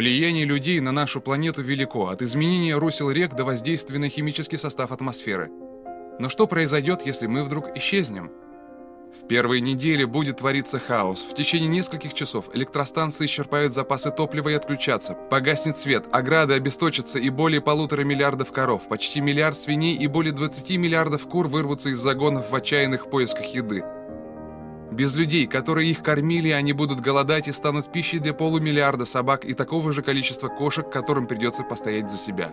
людей на нашу планету велико, от изменения русел рек до воздействия на химический состав атмосферы. Но что произойдет, если мы вдруг исчезнем? В первые недели будет твориться хаос. В течение нескольких часов электростанции исчерпают запасы топлива и отключатся. Погаснет свет, ограды обесточатся и более полутора миллиардов коров, почти миллиард свиней и более 20 миллиардов кур вырвутся из загонов в отчаянных поисках еды. Без людей, которые их кормили, они будут голодать и станут пищей для полумиллиарда собак и такого же количества кошек, которым придется постоять за себя.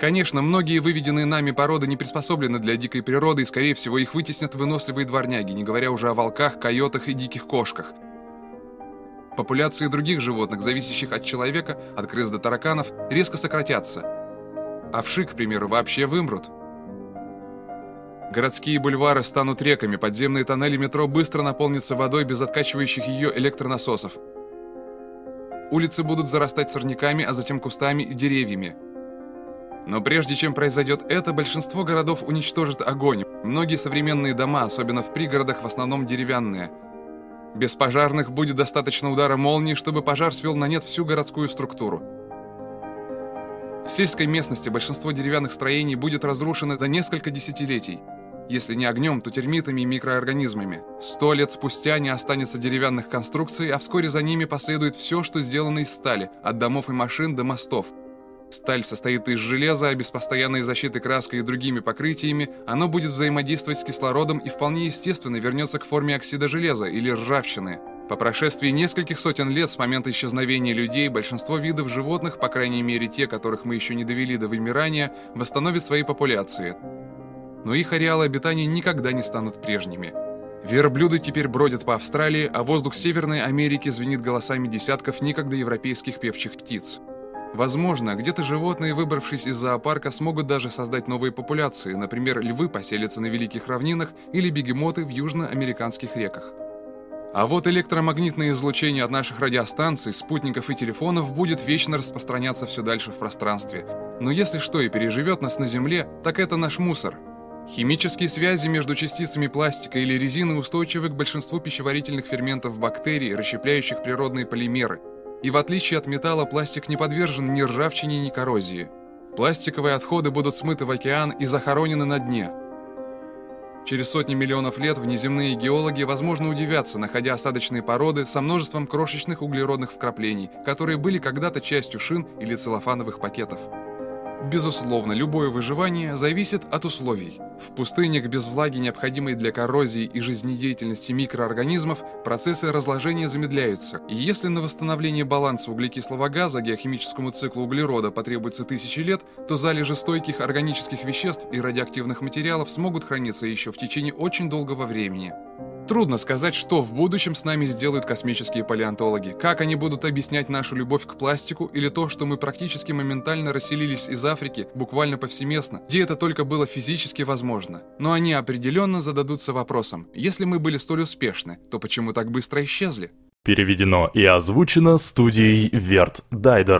Конечно, многие выведенные нами породы не приспособлены для дикой природы, и, скорее всего, их вытеснят выносливые дворняги, не говоря уже о волках, койотах и диких кошках. Популяции других животных, зависящих от человека, от крыс до тараканов, резко сократятся. Овши, к примеру, вообще вымрут. Городские бульвары станут реками, подземные тоннели метро быстро наполнятся водой без откачивающих ее электронасосов. Улицы будут зарастать сорняками, а затем кустами и деревьями – но прежде чем произойдет это, большинство городов уничтожит огонь. Многие современные дома, особенно в пригородах, в основном деревянные. Без пожарных будет достаточно удара молнии, чтобы пожар свел на нет всю городскую структуру. В сельской местности большинство деревянных строений будет разрушено за несколько десятилетий. Если не огнем, то термитами и микроорганизмами. Сто лет спустя не останется деревянных конструкций, а вскоре за ними последует все, что сделано из стали, от домов и машин до мостов – Сталь состоит из железа, а без постоянной защиты краской и другими покрытиями оно будет взаимодействовать с кислородом и вполне естественно вернется к форме оксида железа или ржавчины. По прошествии нескольких сотен лет с момента исчезновения людей большинство видов животных, по крайней мере те, которых мы еще не довели до вымирания, восстановят свои популяции. Но их ареалы обитания никогда не станут прежними. Верблюды теперь бродят по Австралии, а воздух Северной Америки звенит голосами десятков никогда европейских певчих птиц. Возможно, где-то животные, выбравшись из зоопарка, смогут даже создать новые популяции, например, львы поселятся на великих равнинах или бегемоты в южноамериканских реках. А вот электромагнитное излучение от наших радиостанций, спутников и телефонов будет вечно распространяться все дальше в пространстве. Но если что и переживет нас на Земле, так это наш мусор. Химические связи между частицами пластика или резины устойчивы к большинству пищеварительных ферментов бактерий, расщепляющих природные полимеры – и в отличие от металла, пластик не подвержен ни ржавчине, ни коррозии. Пластиковые отходы будут смыты в океан и захоронены на дне. Через сотни миллионов лет внеземные геологи, возможно, удивятся, находя осадочные породы со множеством крошечных углеродных вкраплений, которые были когда-то частью шин или целлофановых пакетов. Безусловно, любое выживание зависит от условий. В пустынях без влаги, необходимой для коррозии и жизнедеятельности микроорганизмов, процессы разложения замедляются. И если на восстановление баланса углекислого газа геохимическому циклу углерода потребуется тысячи лет, то залежи стойких органических веществ и радиоактивных материалов смогут храниться еще в течение очень долгого времени. Трудно сказать, что в будущем с нами сделают космические палеонтологи. Как они будут объяснять нашу любовь к пластику или то, что мы практически моментально расселились из Африки буквально повсеместно, где это только было физически возможно. Но они определенно зададутся вопросом, если мы были столь успешны, то почему так быстро исчезли? Переведено и озвучено студией Верт Дайдер.